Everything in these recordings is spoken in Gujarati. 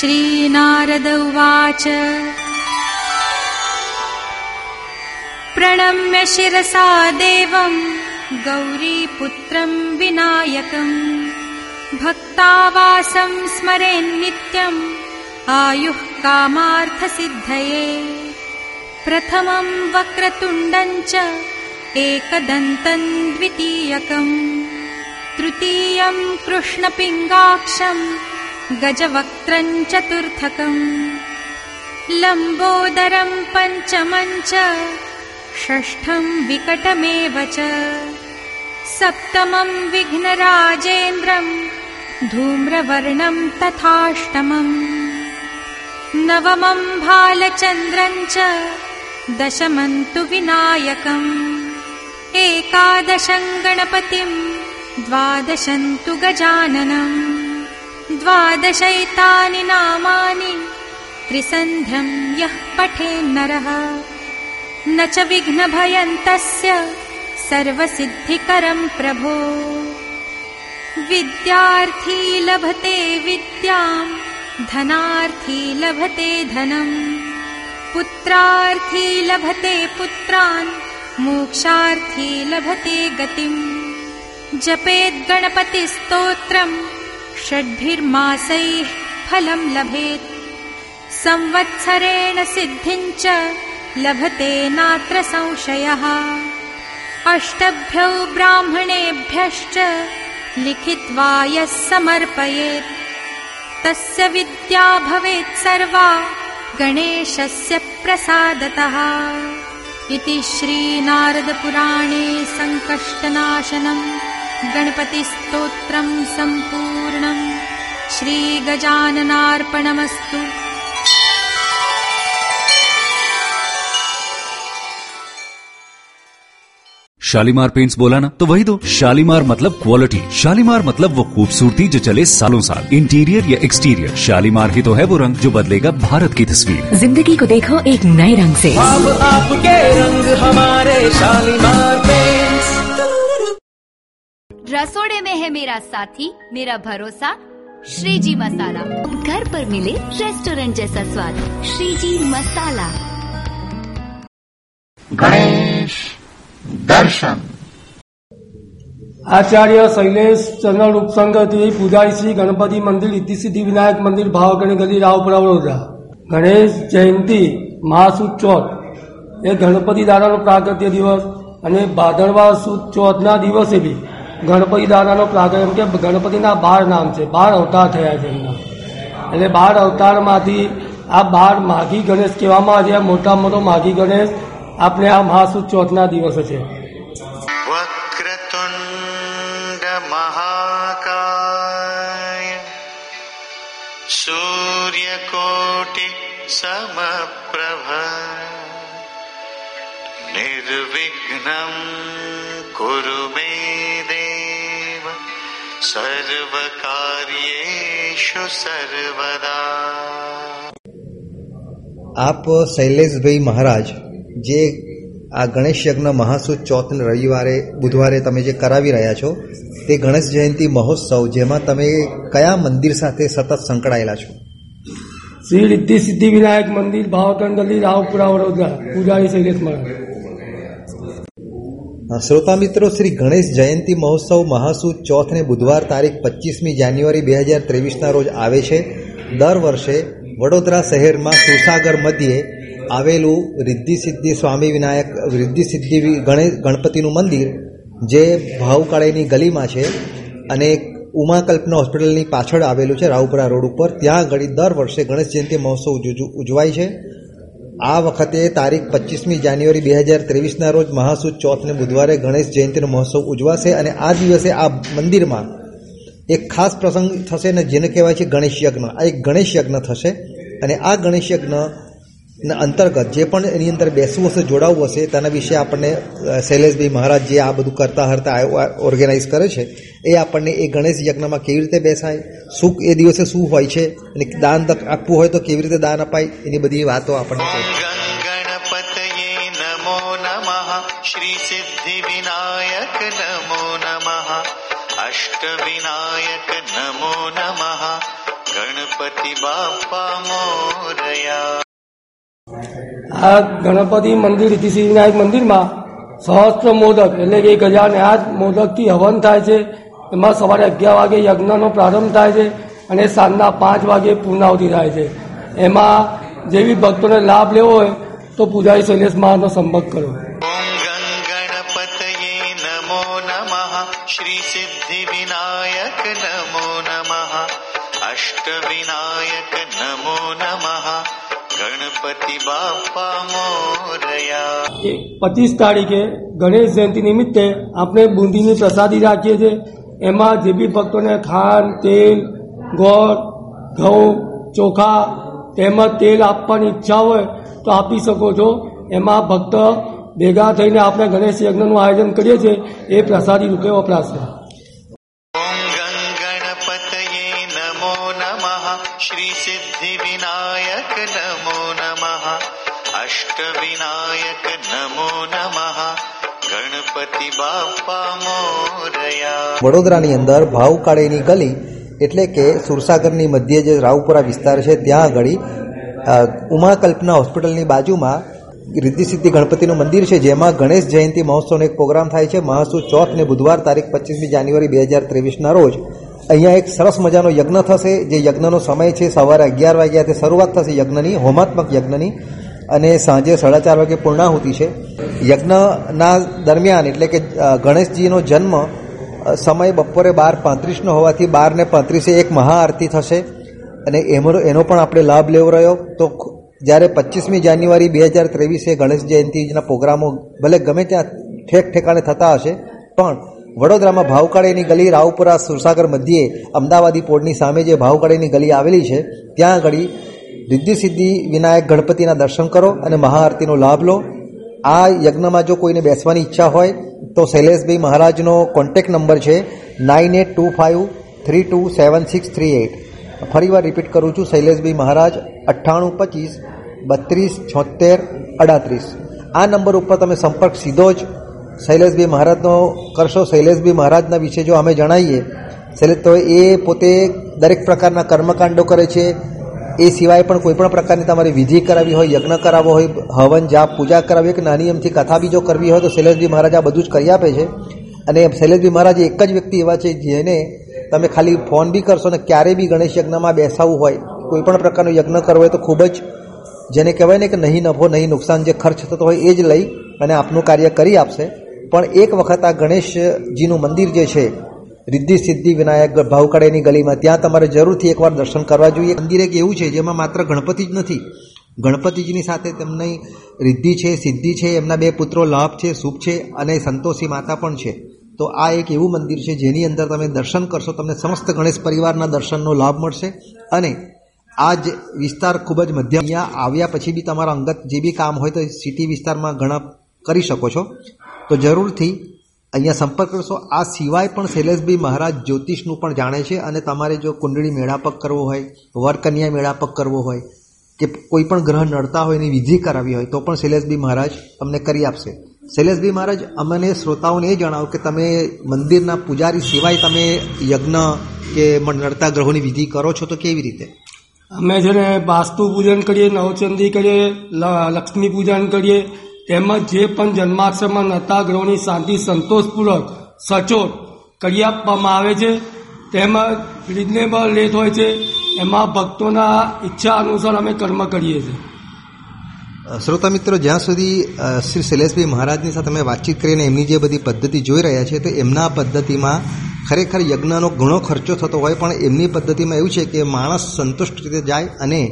श्रीनारद उवाच। प्रणम्य शिरसा देवं गौरीपुत्रं विनायकम् भक्तावासं स्मरेन्नित्यम् आयुः कामार्थसिद्धये। प्रथमं वक्रतुण्डं च एकदन्तं द्वितीयकम्। तृतीयं कृष्णपिङ्गाक्षम् गजवक्त्रम् चतुर्थकम्। लम्बोदरम् पञ्चमम् च। षष्ठम् विकटमेव च। सप्तमम् विघ्नराजेन्द्रम्। धूम्रवर्णम् तथाष्टमम्। नवमम् भालचन्द्रम् च। दशमम् तु विनायकम्। एकादशम् गणपतिम्। द्वादशम् तु गजाननम्। द्वादशैतानि नामानि त्रिसन्ध्यं यः पठेन्नरः। न च विघ्नभयं तस्य सर्वसिद्धिकरं प्रभो। विद्यार्थी लभते विद्यां धनार्थी लभते धनम् पुत्रार्थी लभते पुत्रान् मोक्षार्थी लभते गतिम्। जपेद्गणपतिस्तोत्रम् षड्भिर्मासैः फलं लभेत्। संवत्सरेण सिद्धिं च लभते नात्र संशयः। अष्टभ्यौ ब्राह्मणेभ्यश्च लिखित्वा यः समर्पयेत्। तस्य विद्या भवेत् सर्वा गणेशस्य प्रसादतः। इति श्रीनारदपुराणे सङ्कष्टनाशनम्। गणपतिस्तोत्रं सम्पूर्णम् श्रीगजाननार्पणमस्तु शालीमार पेंट्स बोला ना तो वही दो। शालीमार मतलब क्वालिटी शालीमार मतलब वो खूबसूरती जो चले सालों साल। इंटीरियर या एक्सटीरियर शालीमार ही तो है वो रंग जो बदलेगा भारत की तस्वीर। ज़िंदगी को देखो एक नए रंग से। अब आपके रंग हमारे शालीमार पेंट्स रसोड़े में है मेरा साथी मेरा भरोसा શ્રીજી મસાલા ઘર પર મિલે રેસ્ટોરેન્ટ જૈસા સ્વાદ શ્રીજી મસાલા ગણેશ દર્શન આચાર્ય શૈલેષ ચંદ્ર ઉપસંગથી પૂજારી શ્રી ગણપતિ મંદિર ઇતિસિદ્ધિ વિનાયક મંદિર ભાવગણી ગલી રાવપુરા વડોદરા ગણેશ જયંતિ મહાસુદ ચોથ એ ગણપતિ દાદાનો પ્રાગત્ય દિવસ અને ભાદરવા સુદ ચોથના દિવસે બી ગણપતિ દાદાનો પ્રાગટ્ય એમ કે ગણપતિના બાર નામ છે. બાર અવતાર થયા છે એમના. એટલે બાર અવતારમાંથી આ બાર માઘી ગણેશ કહેવામાં આવે છે. મોટા મોટો માઘી ગણેશ આપણે આ મહાસુદ ચોથના દિવસે છે. વક્રતુંડ મહાકાય. સૂર્યકોટિ સમપ્રભ. નિર્વિઘ્ન કુરુ મે આપ શૈલેષભાઈ મહારાજ જે આ ગણેશ યજ્ઞ મહાસુદ ચોથને રવિવારે બુધવારે તમે જે કરાવી રહ્યા છો તે ગણેશ જયંતિ મહોત્સવ જેમાં તમે કયા મંદિર સાથે સતત સંકળાયેલા છો? શ્રી રિદ્ધિ સિદ્ધિ વિનાયક મંદિર ભાવતન ગલી રાવપુરા વડોદરા પૂજારી શૈલેષ મહારાજ. શ્રોતા મિત્રો, શ્રી ગણેશ જયંતિ મહોત્સવ મહાસુદ ચોથને બુધવાર તારીખ પચીસમી જાન્યુઆરી બે હજાર ત્રેવીસના રોજ આવે છે. દર વર્ષે વડોદરા શહેરમાં સુરસાગર મધ્યે આવેલું રિદ્ધિ સિદ્ધિ સ્વામી વિનાયક રિદ્ધિ સિદ્ધિ ગણેશ ગણપતિનું મંદિર, જે ભાવકાળેની ગલીમાં છે અને ઉમાકલ્પના હોસ્પિટલની પાછળ આવેલું છે, રાવપુરા રોડ ઉપર. ત્યાં આગળ દર વર્ષે ગણેશ જયંતિ મહોત્સવ ઉજ- ઉજવાય છે. આ વખતે તારીખ પચીસમી જાન્યુઆરી બે હજાર ત્રેવીસના રોજ મહાસુદ ચોથને બુધવારે ગણેશ જયંતિનો મહોત્સવ ઉજવાશે અને આ દિવસે આ મંદિરમાં એક ખાસ પ્રસંગ થશે ને જેને કહેવાય છે ગણેશ યજ્ઞ. આ એક ગણેશ યજ્ઞ થશે અને આ ગણેશ યજ્ઞ અંતર્ગત જે પણ એની અંદર બેસવું હશે જોડાવવું હશે તેના વિશે આપણને શૈલેષભાઈ મહારાજ જે આ બધું કરતા હરતા ઓર્ગેનાઇઝ કરે છે એ આપણને એ ગણેશ યજ્ઞમાં કેવી રીતે બેસાય શું એ દિવસે શું હોય છે અને દાન આપવું હોય તો કેવી રીતે દાન અપાય એની બધી વાતો આપણને શ્રી સિદ્ધિ વિનાયક નમો નમઃ અષ્ટ વિનાયક નમો નમઃ ગણપતિ બાપા મોરયા. આ ગણપતિ મંદિર સિદ્ધિવિનાયક મંદિરમાં સહસ્ત્ર મોદક, એટલે કે એક હજાર ને આઠ મોદકથી હવન થાય છે. એમાં સવારે અગિયાર વાગે યજ્ઞનો પ્રારંભ થાય છે અને સાંજના પાંચ વાગે પૂર્ણાવતી થાય છે. એમાં જેવી ભક્તોને લાભ લેવો હોય તો પૂજારી શૈલેષ મહારાજનો સંપર્ક કરો. શ્રી સિદ્ધિ વિનાયક નમો. નમઃ અષ્ટ વિનાયક નમો નમઃ. ગણપતિ બાપા મોરયા પચીસ તારીખે ગણેશ જયંતિ નિમિત્તે આપણે બુંદીની પ્રસાદી રાખીએ છીએ. એમાં જે બી ભક્તોને ખાંડ, તેલ, ગોળ, ઘઉં, ચોખા તેમજ તેલ આપવાની ઈચ્છા હોય તો આપી શકો છો. એમાં ભક્ત ભેગા થઈને આપણે ગણેશ યજ્ઞનું આયોજન કરીએ છીએ. એ પ્રસાદી રૂપે વપરાશે. अष्टविनायक नमो नमः गणपति बाप्पा मोरया વડોદરાની અંદર ભાવકાળેની ગલી એટલે કે સુરસાગરની મધ્યે જે રાવપુરા વિસ્તાર છે ત્યાં આગળ અ, ઉમાકલ્પના હોસ્પિટલની બાજુમાં રિદ્ધિ સિદ્ધિ ગણપતિનું મંદિર છે જેમાં ગણેશ જયંતિ મહોત્સવનો એક પ્રોગ્રામ થાય છે મહાસુ ચોથ ને બુધવાર તારીખ પચીસમી જાન્યુઆરી બે હજાર ત્રેવીસના રોજ અહીંયા એક સરસ મજાનો યજ્ઞ થશે જે યજ્ઞનો સમય છે સવારે અગિયાર વાગ્યાથી શરૂઆત થશે યજ્ઞની હોમાત્મક યજ્ઞની અને સાંજે સાડા ચાર વાગે પૂર્ણાહુતિ છે. યજ્ઞના દરમિયાન એટલે કે ગણેશજીનો જન્મ સમય બપોરે બાર પાંત્રીસનો હોવાથી બાર ને પાંત્રીસે એક મહાઆરતી થશે. અને એમનો એનો પણ આપણે લાભ લેવો રહ્યો. તો જ્યારે પચીસમી જાન્યુઆરી બે હજાર ત્રેવીસે ગણેશ જયંતિના પ્રોગ્રામો ભલે ગમે ત્યાં ઠેક ઠેકાણે થતા હશે, પણ વડોદરામાં ભાવકાળીની ગલી રાવપુરા સુરસાગર મધ્યે અમદાવાદી પોળની સામે જે ભાવકાળીની ગલી આવેલી છે, ત્યાં આગળ રિદ્ધિ સિદ્ધિ વિનાયક ગણપતિના દર્શન કરો અને મહાઆરતીનો લાભ લો. આ યજ્ઞમાં જો કોઈને બેસવાની ઈચ્છા હોય, તો શૈલેષભાઈ મહારાજનો કોન્ટેક્ટ નંબર છે nine eight two five three two seven six three eight ફરીવાર રિપીટ કરું છું, શૈલેષભાઈ મહારાજ, અઠ્ઠાણું પચીસ, બત્રીસ છોતેર અડાત્રીસ. આ નંબર ઉપર તમે સંપર્ક સીધો જ શૈલેષભાઈ મહારાજનો કરશો. શૈલેષભાઈ મહારાજના વિશે જો અમે જણાવીએ શૈલેષ તો એ પોતે દરેક પ્રકારના કર્મકાંડો કરે છે એ સિવાય પણ કોઈ પણ પ્રકારની તમારી વિધિ કરાવી હોય, યજ્ઞ કરાવવો હોય, હવન, જાપ, પૂજા કરાવી કે નાની એમથી કથા બીજો કરવી હોય, તો શૈલેષજી મહારાજ આ બધું જ કરી આપે છે. અને શૈલેષજી મહારાજ એક જ વ્યક્તિ એવા છે જેને તમે ખાલી ફોન બી કરશો ને ક્યારે બી ગણેશ યજ્ઞમાં બેસાવવું હોય, કોઈ પણ પ્રકારનો યજ્ઞ કરવો હોય તો ખૂબ જ, જેને કહેવાય ને કે નહીં નફો નહીં નુકસાન જે ખર્ચ થતો હોય એ જ લઈ અને આપનું કાર્ય કરી આપશે. પણ એક વખત આ ગણેશજીનું મંદિર જે છે રિદ્ધિ, સિદ્ધિ, વિનાયક ભાવકડેની ગલીમાં ત્યાં તમારે જરૂરથી એકવાર દર્શન કરવા જોઈએ. મંદિર એક એવું છે જેમાં માત્ર ગણપતિ જ નથી. ગણપતિજીની સાથે તેમની રિદ્ધિ છે, સિદ્ધિ છે, એમના બે પુત્રો લાભ છે શુભ છે અને સંતોષી માતા પણ છે. તો આ એક એવું મંદિર છે જેની અંદર તમે દર્શન કરશો, તમને સમસ્ત ગણેશ પરિવારના દર્શનનો લાભ મળશે. અને આ જ વિસ્તાર ખૂબ જ મધ્યમ અહીંયા આવ્યા પછી બી તમારા અંગત જે બી કામ હોય તો સિટી વિસ્તારમાં ઘણા કરી શકો છો. તો જરૂરથી અહીંયા સંપર્ક કરશો. આ સિવાય પણ શૈલેષભાઈ મહારાજ જ્યોતિષનું પણ જાણે છે અને તમારે જો કુંડળી મેળાપક કરવો હોય, વરકન્યા મેળાપક કરવો હોય, કે કોઈ પણ ગ્રહ નડતા હોય એની વિધિ કરાવી હોય, તો પણ શૈલેષભાઈ મહારાજ તમને કરી આપશે. શૈલેષભાઈ મહારાજ, અમને શ્રોતાઓને એ જણાવો કે તમે મંદિરના પૂજારી સિવાય તમે યજ્ઞ કે નડતા ગ્રહોની વિધિ કરો છો તો કેવી રીતે? અમે છે ને વાસ્તુ પૂજન કરીએ, નવચંદી કરીએ લક્ષ્મી પૂજન કરીએ તેમજ જે પણ જન્માક્ષરમાં નતાગ્રહોની શાંતિ સંતોષપૂર્વક, સચોટ કરી આપવામાં આવે છે, તેમજ રિઝનેબલ રેટ હોય છે, એમાં ભક્તોના ઈચ્છા અનુસાર અમે કર્મ કરીએ છીએ. શ્રોતા મિત્રો, જ્યાં સુધી શ્રી શૈલેષભાઈ મહારાજની સાથે અમે વાતચીત કરીને એમની જે બધી પદ્ધતિ જોઈ રહ્યા છે તો એમના પદ્ધતિમાં ખરેખર યજ્ઞનો ઘણો ખર્ચો થતો હોય, પણ એમની પદ્ધતિમાં એવું છે કે માણસ સંતુષ્ટ રીતે જાય અને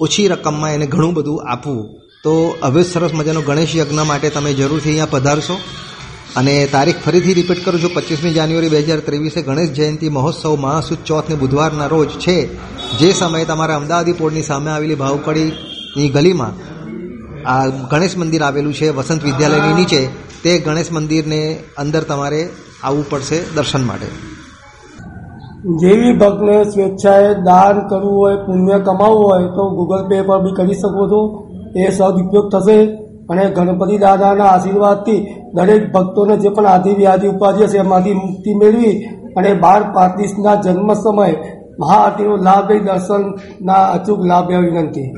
ઓછી રકમમાં એને ઘણું બધું આપવું. તો હવે સરસ મજાનો ગણેશ યજ્ઞ માટે તમે જરૂરથી અહીંયા પધારશો. અને તારીખ ફરીથી રિપીટ કરું છું, પચીસમી જાન્યુઆરી બે હજાર ત્રેવીસે ગણેશ જયંતિ મહોત્સવ મહાસુદ ચોથને બુધવારના રોજ છે. જે સમયે તમારા અમદાવાદી પોળની સામે આવેલી ભાવકડીની ગલીમાં આ ગણેશ મંદિર આવેલું છે, વસંત વિદ્યાલયની નીચે, તે ગણેશ મંદિરને અંદર તમારે આવવું પડશે દર્શન માટે. જેવી ભક્તને સ્વેચ્છાએ દાન કરવું હોય, પુણ્ય કમાવવું હોય, તો ગૂગલ પે પર બી કરી શકો છો. એ સદઉપયોગ થશે અને ગણપતિ દાદાના આશીર્વાદથી દરેક ભક્તોને જે પણ આધિ વ્યાધિ ઉપાધિ હશે એમાંથી મુક્તિ મેળવી અને બાર પાંત્રીસના જન્મ સમયે મહાઆરતીનો લાભ લઈ દર્શનના અચૂક લાભ લેવા વિનંતી.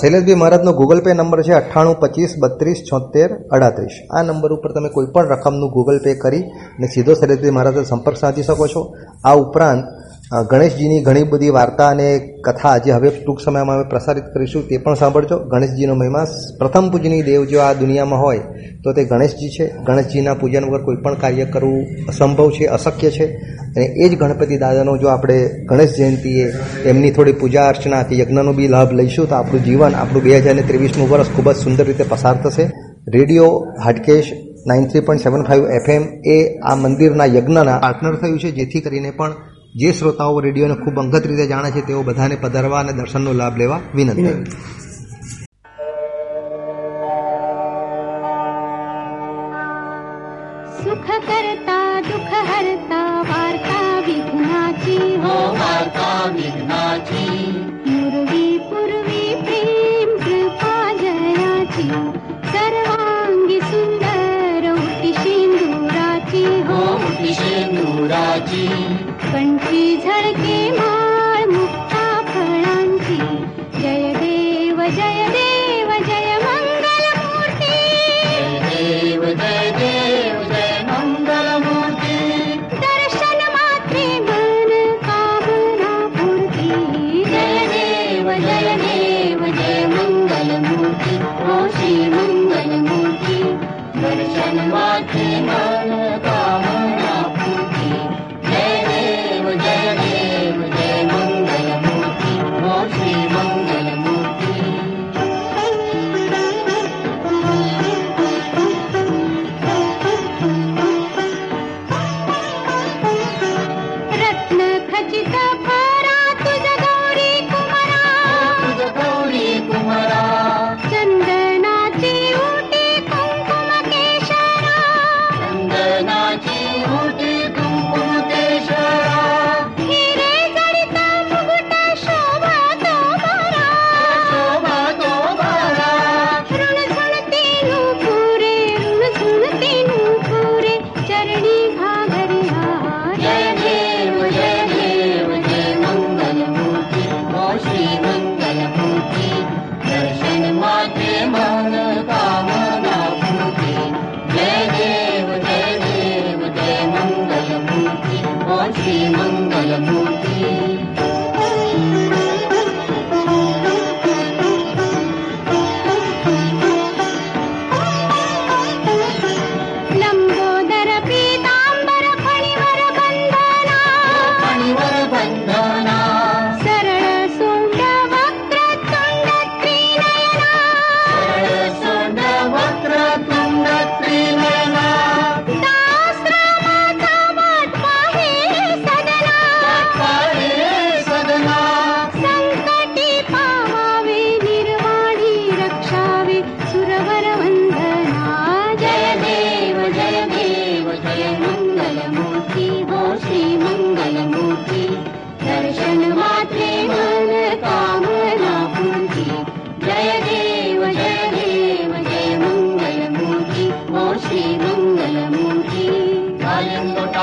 શૈલેષભાઈ મહારાજનો ગૂગલ પે નંબર છે અઠ્ઠાણું, પચીસ, બત્રીસ, છોતેર, અડત્રીસ. આ નંબર ઉપર તમે કોઈપણ રકમનું ગૂગલ પે કરી અને સીધો શૈલેષભાઈ મહારાજનો સંપર્ક સાધી શકો છો. આ ઉપરાંત ગણેશજીની ઘણી બધી વાર્તા અને કથા જે હવે ટૂંક સમયમાં અમે પ્રસારિત કરીશું તે પણ સાંભળજો. ગણેશજીનો મહિમા. પ્રથમ પૂજનીય દેવ જો આ દુનિયામાં હોય, તો તે ગણેશજી છે. ગણેશજીના પૂજન વગર કોઈ પણ કાર્ય કરવું અસંભવ છે, અશક્ય છે. અને એ જ ગણપતિ દાદાનો જો આપણે ગણેશ જયંતિએ એમની થોડી પૂજા અર્ચના કે યજ્ઞનો બી લાભ લઈશું, તો આપણું જીવન આપણું બે હજાર ત્રેવીસનું વર્ષ ખૂબ જ સુંદર રીતે પસાર થશે. Radio Hatkesh nine three point seven five FM એ આ મંદિરના યજ્ઞના પાર્ટનર થયું છે, જેથી કરીને પણ જે શ્રોતાઓ રેડિયોને ખૂબ અંગત રીતે જાણે છે તેઓ બધાને પધારવા અને દર્શનનો લાભ લેવા વિનંતી. વાર્તા વિઘ્નાચી હો. વાર્તા વિઘ્નાચી तपा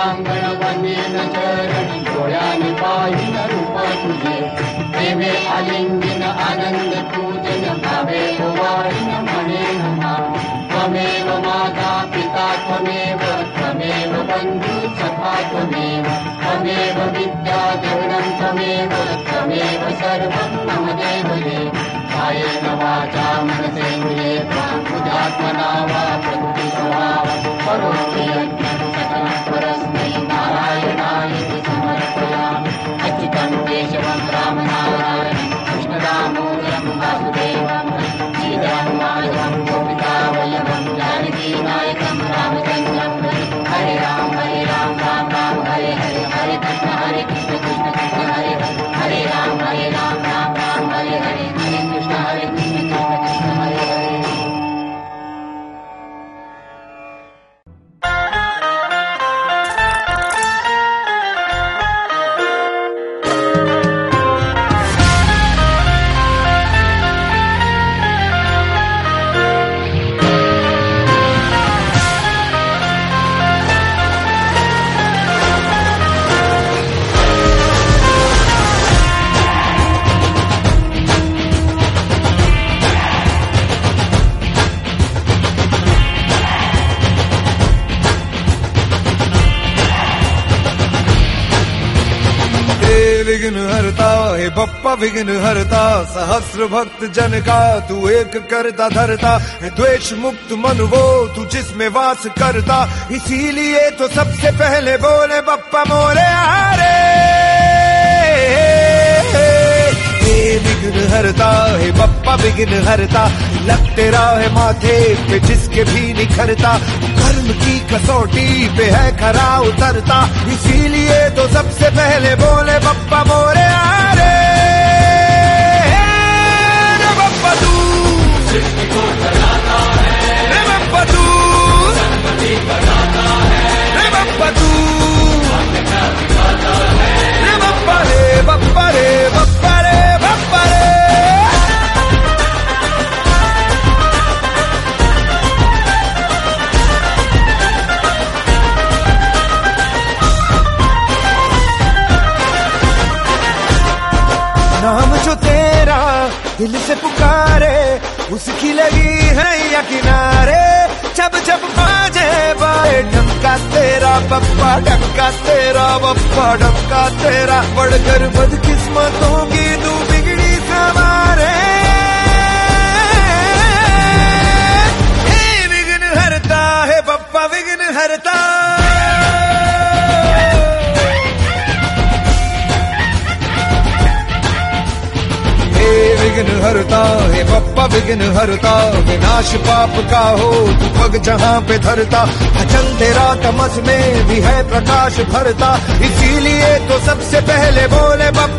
कालिंदोटांगण वनेन चरण डोळ्याने पाहिन रूप तुझे प्रेमे आलिंगन आनंद पूजन भावे ओवाळीन म्हणे नमा त्वमेव माता पिता त्वमेव त्वमेव बन्धु सखा त्वमेव त्वमेव विद्या देवनं त्वमेव त्वमेव सर्वं मम देव देव कायेन वाचा मनसेन्द्रिये त्वां बुधात्मना वा प्रकृति स्वभाव करोमि यज्ञं सकलं परस्मै नारायणाय समर्पयामि अच्युतं केशवं विघ्न हरता, सहस्र भक्त जन का, तू एक करता धरता। द्वेष मुक्त मन वो, तू जिसमें वास करता। इसीलिए तो सबसे पहले बोले, बप्पा मोरे आरे विघ्न हरता, है बप्पा विघ्न हरता। लग तेरा है माथे पे, जिसके भी निखरता। कर्म की कसौटी पे है खरा उतरता। इसीलिए तो सबसे पहले बोले, बप्पा मोरे आरे Remember to, Remember to. हरता विनाश पाप का हो तू पग जहाँ पे धरता। अचल तेरा तमस में भी है प्रकाश भरता। इसीलिए तो सबसे पहले बोले मोरे